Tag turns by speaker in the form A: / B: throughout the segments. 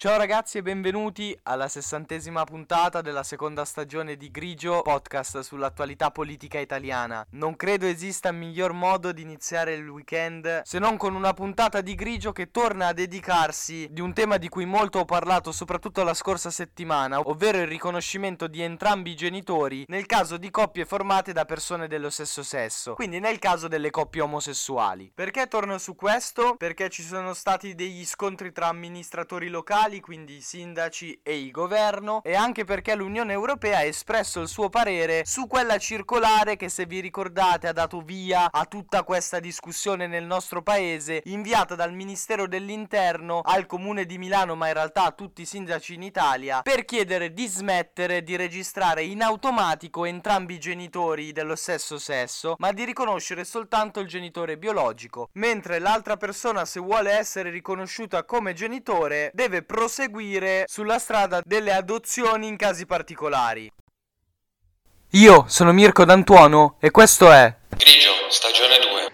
A: Ciao ragazzi e benvenuti alla sessantesima puntata della seconda stagione di Grigio, podcast sull'attualità politica italiana. Non credo esista miglior modo di iniziare il weekend se non con una puntata di Grigio che torna a dedicarsi di un tema di cui molto ho parlato soprattutto la scorsa settimana, ovvero il riconoscimento di entrambi i genitori nel caso di coppie formate da persone dello stesso sesso, quindi nel caso delle coppie omosessuali. Perché torno su questo? Perché ci sono stati degli scontri tra amministratori locali locali, quindi i sindaci e il governo, e anche perché l'Unione Europea ha espresso il suo parere su quella circolare che se vi ricordate ha dato via a tutta questa discussione nel nostro paese, inviata dal Ministero dell'Interno al Comune di Milano, ma in realtà a tutti i sindaci in Italia, per chiedere di smettere di registrare in automatico entrambi i genitori dello stesso sesso, ma di riconoscere soltanto il genitore biologico, mentre l'altra persona se vuole essere riconosciuta come genitore deve proseguire sulla strada delle adozioni in casi particolari. Io sono Mirko D'Antuono e questo è
B: Grigio, stagione 2.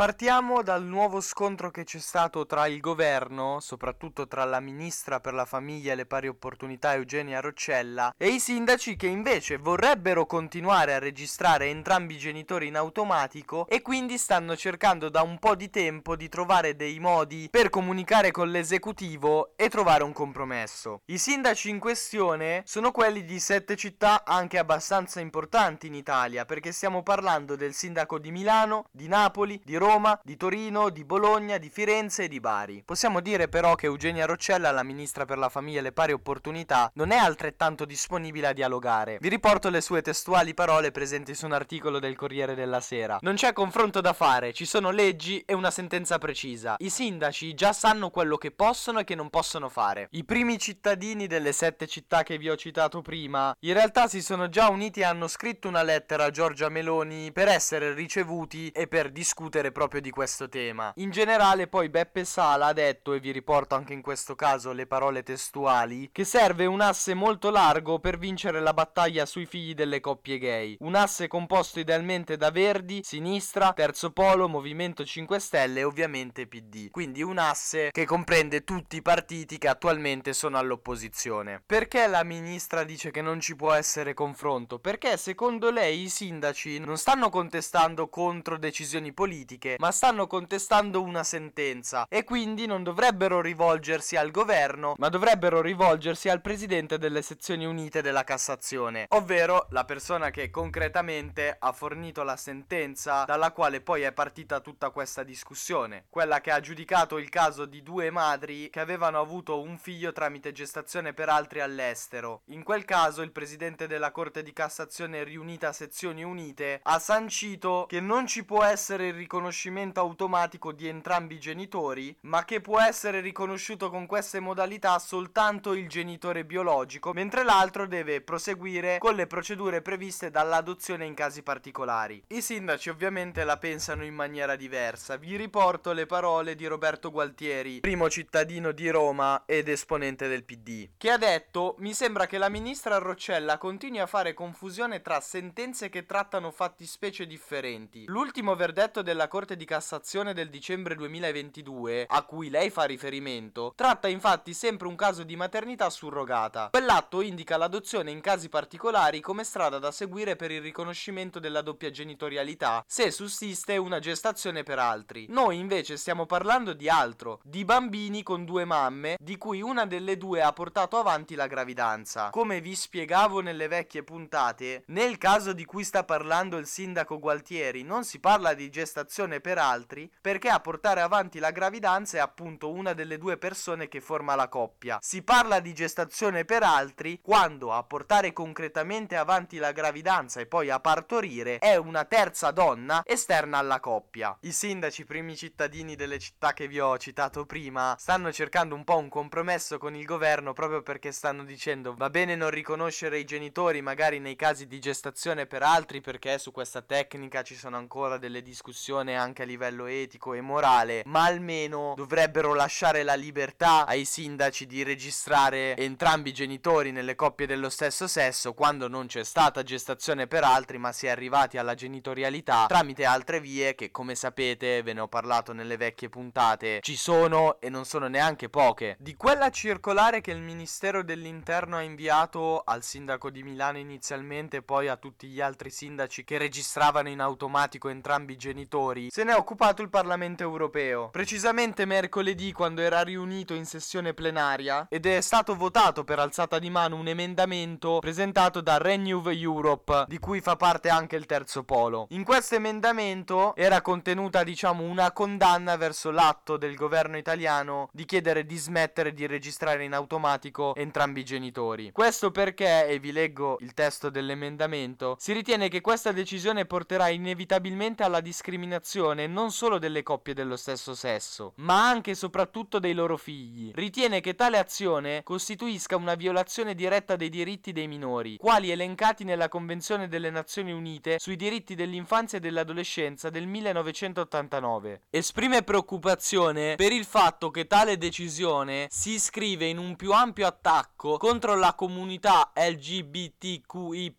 A: Partiamo dal nuovo scontro che c'è stato tra il governo, soprattutto tra la ministra per la famiglia e le pari opportunità Eugenia Roccella, e i sindaci che invece vorrebbero continuare a registrare entrambi i genitori in automatico e quindi stanno cercando da un po' di tempo di trovare dei modi per comunicare con l'esecutivo e trovare un compromesso. I sindaci in questione sono quelli di sette città anche abbastanza importanti in Italia, perché stiamo parlando del sindaco di Milano, di Napoli, di Roma, Roma, di Torino, di Bologna, di Firenze e di Bari. Possiamo dire però che Eugenia Roccella, la ministra per la famiglia e le pari opportunità, non è altrettanto disponibile a dialogare. Vi riporto le sue testuali parole presenti su un articolo del Corriere della Sera. Non c'è confronto da fare, ci sono leggi e una sentenza precisa. I sindaci già sanno quello che possono e che non possono fare. I primi cittadini delle sette città che vi ho citato prima, in realtà si sono già uniti e hanno scritto una lettera a Giorgia Meloni per essere ricevuti e per discutere proprio di questo tema. In generale poi Beppe Sala ha detto, e vi riporto anche in questo caso le parole testuali, che serve un asse molto largo per vincere la battaglia sui figli delle coppie gay. Un asse composto idealmente da Verdi, Sinistra, Terzo Polo, Movimento 5 Stelle e ovviamente PD. Quindi un asse che comprende tutti i partiti che attualmente sono all'opposizione. Perché la ministra dice che non ci può essere confronto? Perché secondo lei i sindaci non stanno contestando contro decisioni politiche, ma stanno contestando una sentenza e quindi non dovrebbero rivolgersi al governo, ma dovrebbero rivolgersi al presidente delle sezioni unite della Cassazione, ovvero la persona che concretamente ha fornito la sentenza dalla quale poi è partita tutta questa discussione, quella che ha giudicato il caso di due madri che avevano avuto un figlio tramite gestazione per altri all'estero. In quel caso il presidente della Corte di Cassazione riunita sezioni unite ha sancito che non ci può essere il riconoscimento automatico di entrambi i genitori, ma che può essere riconosciuto con queste modalità soltanto il genitore biologico, mentre l'altro deve proseguire con le procedure previste dall'adozione in casi particolari. I sindaci ovviamente la pensano in maniera diversa. Vi riporto le parole di Roberto Gualtieri, primo cittadino di Roma ed esponente del PD, che ha detto: "Mi sembra che la ministra Roccella continui a fare confusione tra sentenze che trattano fattispecie differenti. L'ultimo verdetto della Corte di Cassazione del dicembre 2022, a cui lei fa riferimento, tratta infatti sempre un caso di maternità surrogata. Quell'atto indica l'adozione in casi particolari come strada da seguire per il riconoscimento della doppia genitorialità, se sussiste una gestazione per altri. Noi invece stiamo parlando di altro, di bambini con due mamme, di cui una delle due ha portato avanti la gravidanza. Come vi spiegavo nelle vecchie puntate, nel caso di cui sta parlando il sindaco Gualtieri, non si parla di gestazione per altri, perché a portare avanti la gravidanza è appunto una delle due persone che forma la coppia. Si parla di gestazione per altri quando a portare concretamente avanti la gravidanza e poi a partorire è una terza donna esterna alla coppia. I sindaci, primi cittadini delle città che vi ho citato prima, stanno cercando un po' un compromesso con il governo proprio perché stanno dicendo va bene non riconoscere i genitori magari nei casi di gestazione per altri perché su questa tecnica ci sono ancora delle discussioni anche a livello etico e morale, ma almeno dovrebbero lasciare la libertà ai sindaci di registrare entrambi i genitori nelle coppie dello stesso sesso quando non c'è stata gestazione per altri, ma si è arrivati alla genitorialità tramite altre vie che come sapete, ve ne ho parlato nelle vecchie puntate, ci sono e non sono neanche poche. Di quella circolare che il Ministero dell'Interno ha inviato al sindaco di Milano inizialmente poi a tutti gli altri sindaci che registravano in automatico entrambi i genitori, se ne è occupato il Parlamento europeo. Precisamente mercoledì quando era riunito in sessione plenaria ed è stato votato per alzata di mano un emendamento presentato da Renew Europe, di cui fa parte anche il terzo polo. In questo emendamento era contenuta diciamo una condanna verso l'atto del governo italiano di chiedere di smettere di registrare in automatico entrambi i genitori. Questo perché, e vi leggo il testo dell'emendamento, si ritiene che questa decisione porterà inevitabilmente alla discriminazione non solo delle coppie dello stesso sesso, ma anche e soprattutto dei loro figli. Ritiene che tale azione costituisca una violazione diretta dei diritti dei minori, quali elencati nella Convenzione delle Nazioni Unite sui diritti dell'infanzia e dell'adolescenza del 1989. Esprime preoccupazione per il fatto che tale decisione si iscrive in un più ampio attacco contro la comunità LGBTQI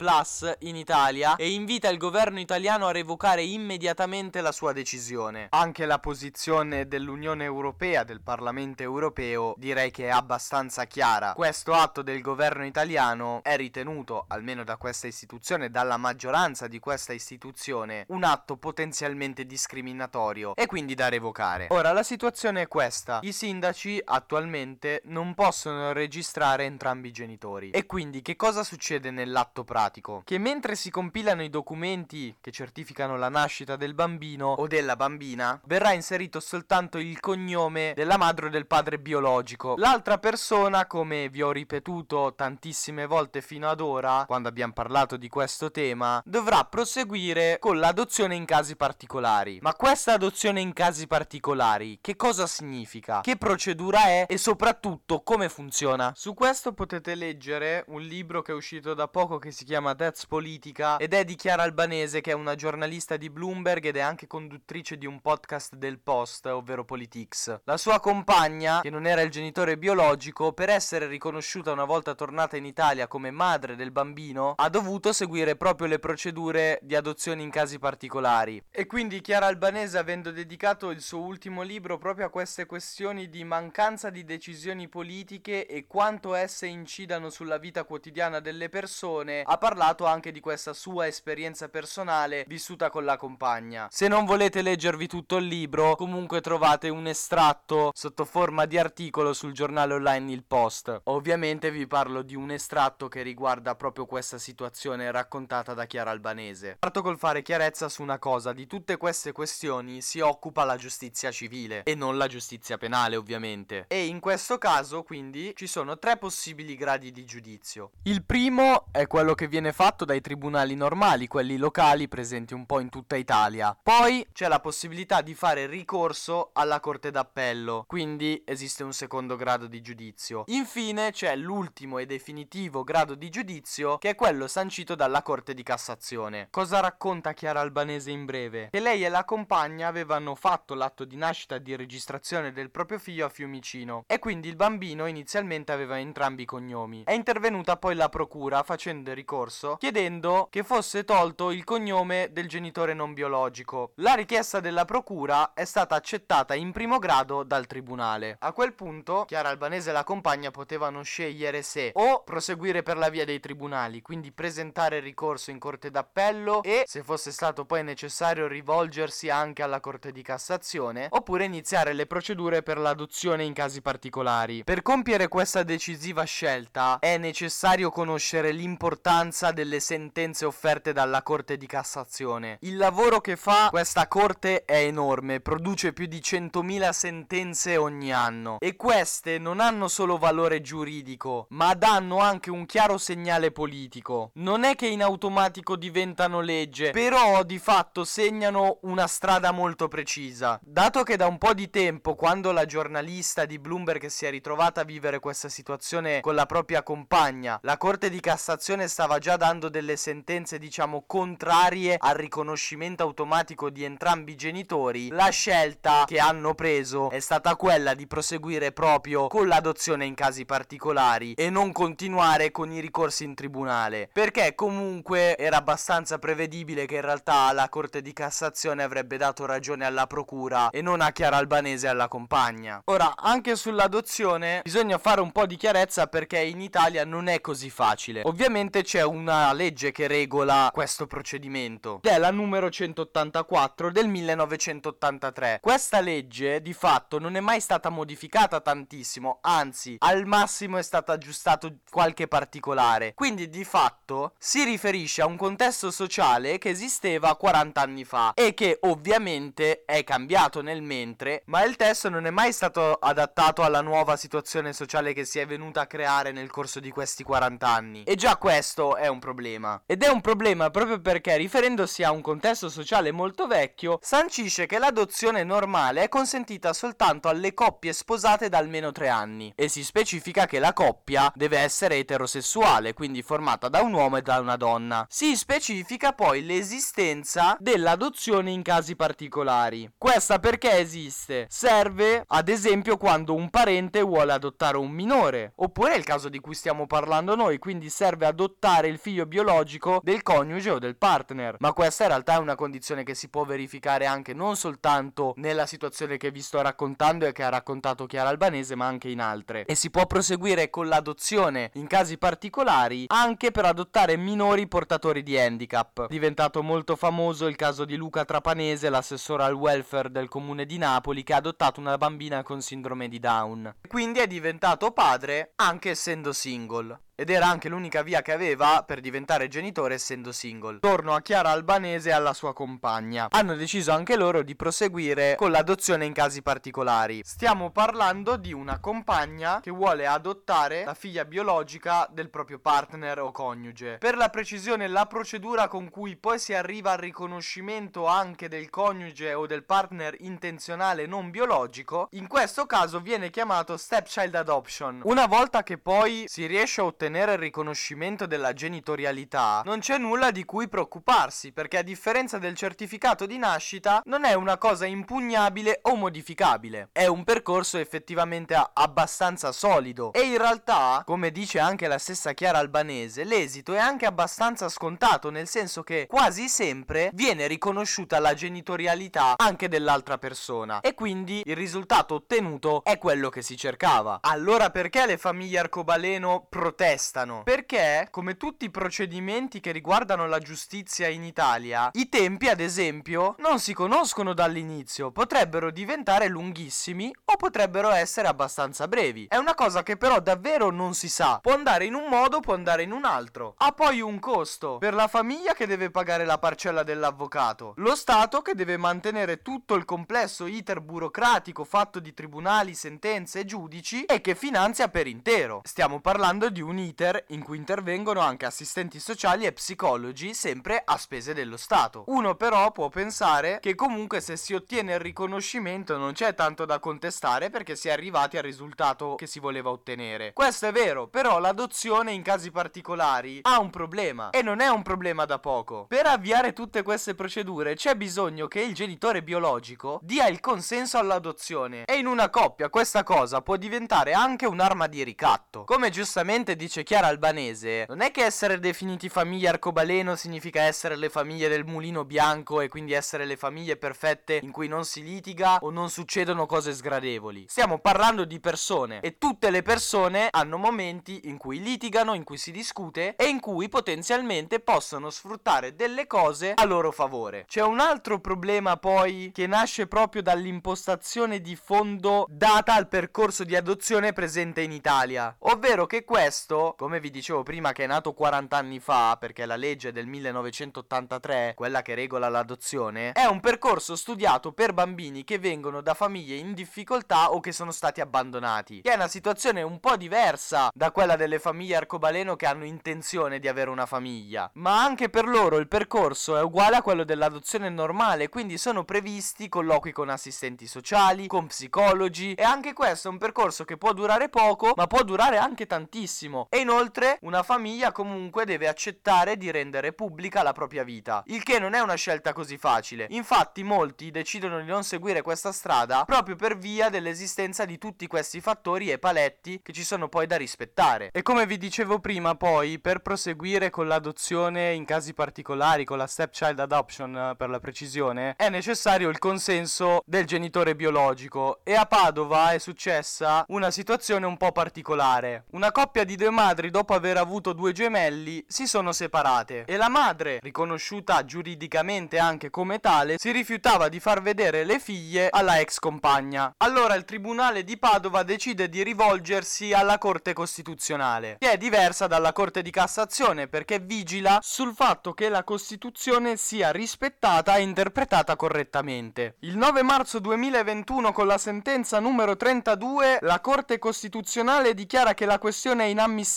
A: in Italia e invita il governo italiano a revocare immediatamente la sua decisione. Anche la posizione dell'Unione Europea, del Parlamento Europeo, direi che è abbastanza chiara. Questo atto del governo italiano è ritenuto, almeno da questa istituzione, dalla maggioranza di questa istituzione, un atto potenzialmente discriminatorio e quindi da revocare. Ora la situazione è questa: i sindaci attualmente non possono registrare entrambi i genitori. E quindi che cosa succede nell'atto pratico? Che mentre si compilano i documenti che certificano la nascita del bambino o della bambina, verrà inserito soltanto il cognome della madre o del padre biologico. L'altra persona, come vi ho ripetuto tantissime volte fino ad ora, quando abbiamo parlato di questo tema, dovrà proseguire con l'adozione in casi particolari. Ma questa adozione in casi particolari, che cosa significa? Che procedura è e soprattutto come funziona? Su questo potete leggere un libro che è uscito da poco che si chiama Death's Politica ed è di Chiara Albanese che è una giornalista di Bloomberg ed è anche conduttrice di un podcast del Post, ovvero Politics. La sua compagna, che non era il genitore biologico, per essere riconosciuta una volta tornata in Italia come madre del bambino, ha dovuto seguire proprio le procedure di adozione in casi particolari. E quindi Chiara Albanese, avendo dedicato il suo ultimo libro proprio a queste questioni di mancanza di decisioni politiche e quanto esse incidano sulla vita quotidiana delle persone, ha parlato anche di questa sua esperienza personale vissuta con la compagna. Se non volete leggervi tutto il libro, comunque trovate un estratto sotto forma di articolo sul giornale online Il Post. Ovviamente vi parlo di un estratto che riguarda proprio questa situazione raccontata da Chiara Albanese. Parto col fare chiarezza su una cosa, di tutte queste questioni si occupa la giustizia civile e non la giustizia penale ovviamente. E in questo caso quindi ci sono tre possibili gradi di giudizio. Il primo è quello che viene fatto dai tribunali normali, quelli locali presenti un po' in tutta Italia. Poi c'è la possibilità di fare ricorso alla Corte d'Appello, quindi esiste un secondo grado di giudizio. Infine c'è l'ultimo e definitivo grado di giudizio che è quello sancito dalla Corte di Cassazione. Cosa racconta Chiara Albanese in breve? Che lei e la compagna avevano fatto l'atto di nascita di registrazione del proprio figlio a Fiumicino e quindi il bambino inizialmente aveva entrambi i cognomi. È intervenuta poi la procura facendo ricorso chiedendo che fosse tolto il cognome del genitore non biologico. La richiesta della procura è stata accettata in primo grado dal tribunale. A quel punto Chiara Albanese e la compagna potevano scegliere se o proseguire per la via dei tribunali, quindi presentare ricorso in corte d'appello e se fosse stato poi necessario rivolgersi anche alla corte di Cassazione, oppure iniziare le procedure per l'adozione in casi particolari. Per compiere questa decisiva scelta è necessario conoscere l'importanza delle sentenze offerte dalla Corte di Cassazione. Il lavoro che fa questa Corte è enorme, produce più di 100.000 sentenze ogni anno e queste non hanno solo valore giuridico, ma danno anche un chiaro segnale politico. Non è che in automatico diventano legge, però di fatto segnano una strada molto precisa. Dato che da un po' di tempo, quando la giornalista di Bloomberg si è ritrovata a vivere questa situazione con la propria compagna, la Corte di Cassazione stava già dando delle sentenze, diciamo, contrarie al riconoscimento automatico di entrambi i genitori, la scelta che hanno preso è stata quella di proseguire proprio con l'adozione in casi particolari e non continuare con i ricorsi in tribunale, perché comunque era abbastanza prevedibile che in realtà la Corte di Cassazione avrebbe dato ragione alla procura e non a Chiara Albanese e alla compagna. Ora, anche sull'adozione bisogna fare un po' di chiarezza perché in Italia non è così facile. Ovviamente c'è una legge che regola questo procedimento, che è la numero 184 del 1983. Questa legge di fatto non è mai stata modificata tantissimo, anzi al massimo è stato aggiustato qualche particolare. Quindi di fatto si riferisce a un contesto sociale che esisteva 40 anni fa e che ovviamente è cambiato nel mentre, ma il testo non è mai stato adattato alla nuova situazione sociale che si è venuta a creare nel corso di questi 40 anni. E già questo è un problema. Ed è un problema proprio perché riferendosi a un contesto sociale molto vecchio, sancisce che l'adozione normale è consentita soltanto alle coppie sposate da almeno 3 anni e si specifica che la coppia deve essere eterosessuale, quindi formata da un uomo e da una donna. Si specifica poi l'esistenza dell'adozione in casi particolari. Questa perché esiste? Serve ad esempio quando un parente vuole adottare un minore, oppure è il caso di cui stiamo parlando noi, quindi serve adottare il figlio biologico del coniuge o del partner. Ma questa in realtà è una condizione che si può verificare anche non soltanto nella situazione che vi sto raccontando e che ha raccontato Chiara Albanese, ma anche in altre. E si può proseguire con l'adozione in casi particolari anche per adottare minori portatori di handicap. Diventato molto famoso il caso di Luca Trapanese, l'assessore al welfare del comune di Napoli, che ha adottato una bambina con sindrome di Down. Quindi è diventato padre anche essendo single ed era anche l'unica via che aveva per diventare genitore essendo single. Torno a Chiara Albanese e alla sua compagna. Hanno deciso anche loro di proseguire con l'adozione in casi particolari. Stiamo parlando di una compagna che vuole adottare la figlia biologica del proprio partner o coniuge. Per la precisione, la procedura con cui poi si arriva al riconoscimento anche del coniuge o del partner intenzionale non biologico, in questo caso viene chiamato stepchild adoption. Una volta che poi si riesce a ottenere ottenere il riconoscimento della genitorialità, non c'è nulla di cui preoccuparsi, perché a differenza del certificato di nascita, non è una cosa impugnabile o modificabile. È un percorso effettivamente abbastanza solido. E in realtà, come dice anche la stessa Chiara Albanese, l'esito è anche abbastanza scontato, nel senso che quasi sempre viene riconosciuta la genitorialità anche dell'altra persona. E quindi il risultato ottenuto è quello che si cercava. Allora perché le famiglie arcobaleno protestano? Restano. Perché, come tutti i procedimenti che riguardano la giustizia in Italia, i tempi, ad esempio, non si conoscono dall'inizio. Potrebbero diventare lunghissimi o potrebbero essere abbastanza brevi. È una cosa che però davvero non si sa. Può andare in un modo, può andare in un altro. Ha poi un costo per la famiglia che deve pagare la parcella dell'avvocato, lo Stato che deve mantenere tutto il complesso iter burocratico fatto di tribunali, sentenze e giudici e che finanzia per intero. Stiamo parlando di un iter in cui intervengono anche assistenti sociali e psicologi, sempre a spese dello Stato. Uno però può pensare che comunque se si ottiene il riconoscimento non c'è tanto da contestare perché si è arrivati al risultato che si voleva ottenere. Questo è vero, però l'adozione in casi particolari ha un problema e non è un problema da poco. Per avviare tutte queste procedure c'è bisogno che il genitore biologico dia il consenso all'adozione e in una coppia questa cosa può diventare anche un'arma di ricatto. Come giustamente dice dice Chiara Albanese, non è che essere definiti famiglia arcobaleno significa essere le famiglie del mulino bianco e quindi essere le famiglie perfette in cui non si litiga o non succedono cose sgradevoli. Stiamo parlando di persone e tutte le persone hanno momenti in cui litigano, in cui si discute e in cui potenzialmente possono sfruttare delle cose a loro favore. C'è un altro problema poi che nasce proprio dall'impostazione di fondo data al percorso di adozione presente in Italia, ovvero che questo come vi dicevo prima, che è nato 40 anni fa, perché la legge del 1983, quella che regola l'adozione, è un percorso studiato per bambini che vengono da famiglie in difficoltà o che sono stati abbandonati. Che è una situazione un po' diversa da quella delle famiglie arcobaleno che hanno intenzione di avere una famiglia. Ma anche per loro il percorso è uguale a quello dell'adozione normale, quindi sono previsti colloqui con assistenti sociali, con psicologi e anche questo è un percorso che può durare poco, ma può durare anche tantissimo e inoltre una famiglia comunque deve accettare di rendere pubblica la propria vita, il che non è una scelta così facile. Infatti molti decidono di non seguire questa strada proprio per via dell'esistenza di tutti questi fattori e paletti che ci sono poi da rispettare. E come vi dicevo prima, poi per proseguire con l'adozione in casi particolari, con la stepchild adoption eh, per la precisione, è necessario il consenso del genitore biologico e a Padova è successa una situazione un po' particolare. Una coppia di due madri dopo aver avuto due gemelli si sono separate e la madre, riconosciuta giuridicamente anche come tale, si rifiutava di far vedere le figlie alla ex compagna. Allora il tribunale di Padova decide di rivolgersi alla Corte Costituzionale, che è diversa dalla Corte di Cassazione perché vigila sul fatto che la Costituzione sia rispettata e interpretata correttamente. Il 9 marzo 2021 con la sentenza numero 32 la Corte Costituzionale dichiara che la questione è inammissibile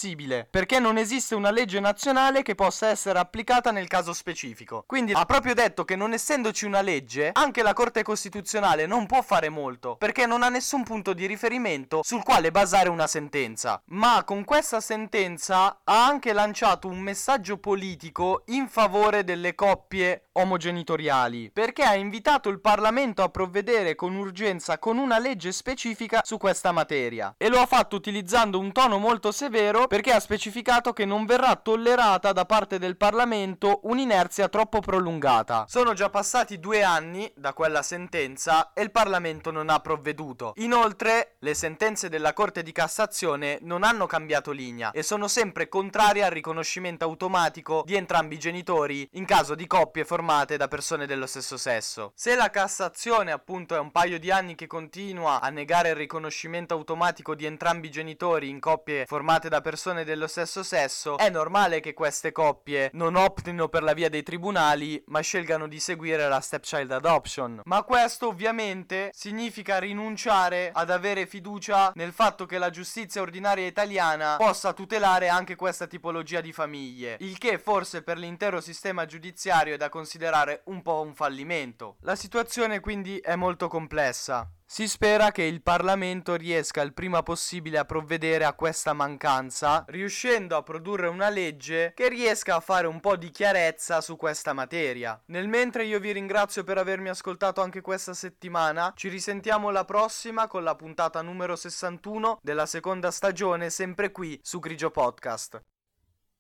A: perché non esiste una legge nazionale che possa essere applicata nel caso specifico. Quindi ha proprio detto che non essendoci una legge, anche la Corte Costituzionale non può fare molto perché non ha nessun punto di riferimento sul quale basare una sentenza. Ma con questa sentenza ha anche lanciato un messaggio politico in favore delle coppie omogenitoriali perché ha invitato il Parlamento a provvedere con urgenza con una legge specifica su questa materia e lo ha fatto utilizzando un tono molto severo perché ha specificato che non verrà tollerata da parte del Parlamento un'inerzia troppo prolungata. Sono già passati due anni da quella sentenza e il Parlamento non ha provveduto. Inoltre, le sentenze della Corte di Cassazione non hanno cambiato linea e sono sempre contrarie al riconoscimento automatico di entrambi i genitori in caso di coppie formate da persone dello stesso sesso. Se la Cassazione appunto è un paio di anni che continua a negare il riconoscimento automatico di entrambi i genitori in coppie formate da persone dello stesso sesso, è normale che queste coppie non optino per la via dei tribunali, ma scelgano di seguire la stepchild adoption. Ma questo ovviamente significa rinunciare ad avere fiducia nel fatto che la giustizia ordinaria italiana possa tutelare anche questa tipologia di famiglie, il che forse per l'intero sistema giudiziario è da considerare un po' un fallimento. La situazione quindi è molto complessa. Si spera che il Parlamento riesca il prima possibile a provvedere a questa mancanza, riuscendo a produrre una legge che riesca a fare un po' di chiarezza su questa materia. Nel mentre io vi ringrazio per avermi ascoltato anche questa settimana, ci risentiamo la prossima con la puntata numero 61 della seconda stagione, sempre qui su Grigio Podcast.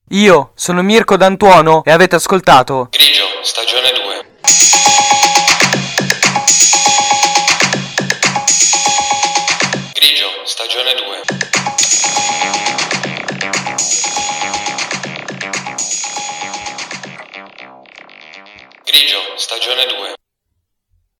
A: Io sono Mirko D'Antuono e avete ascoltato
B: Grigio, stagione 2.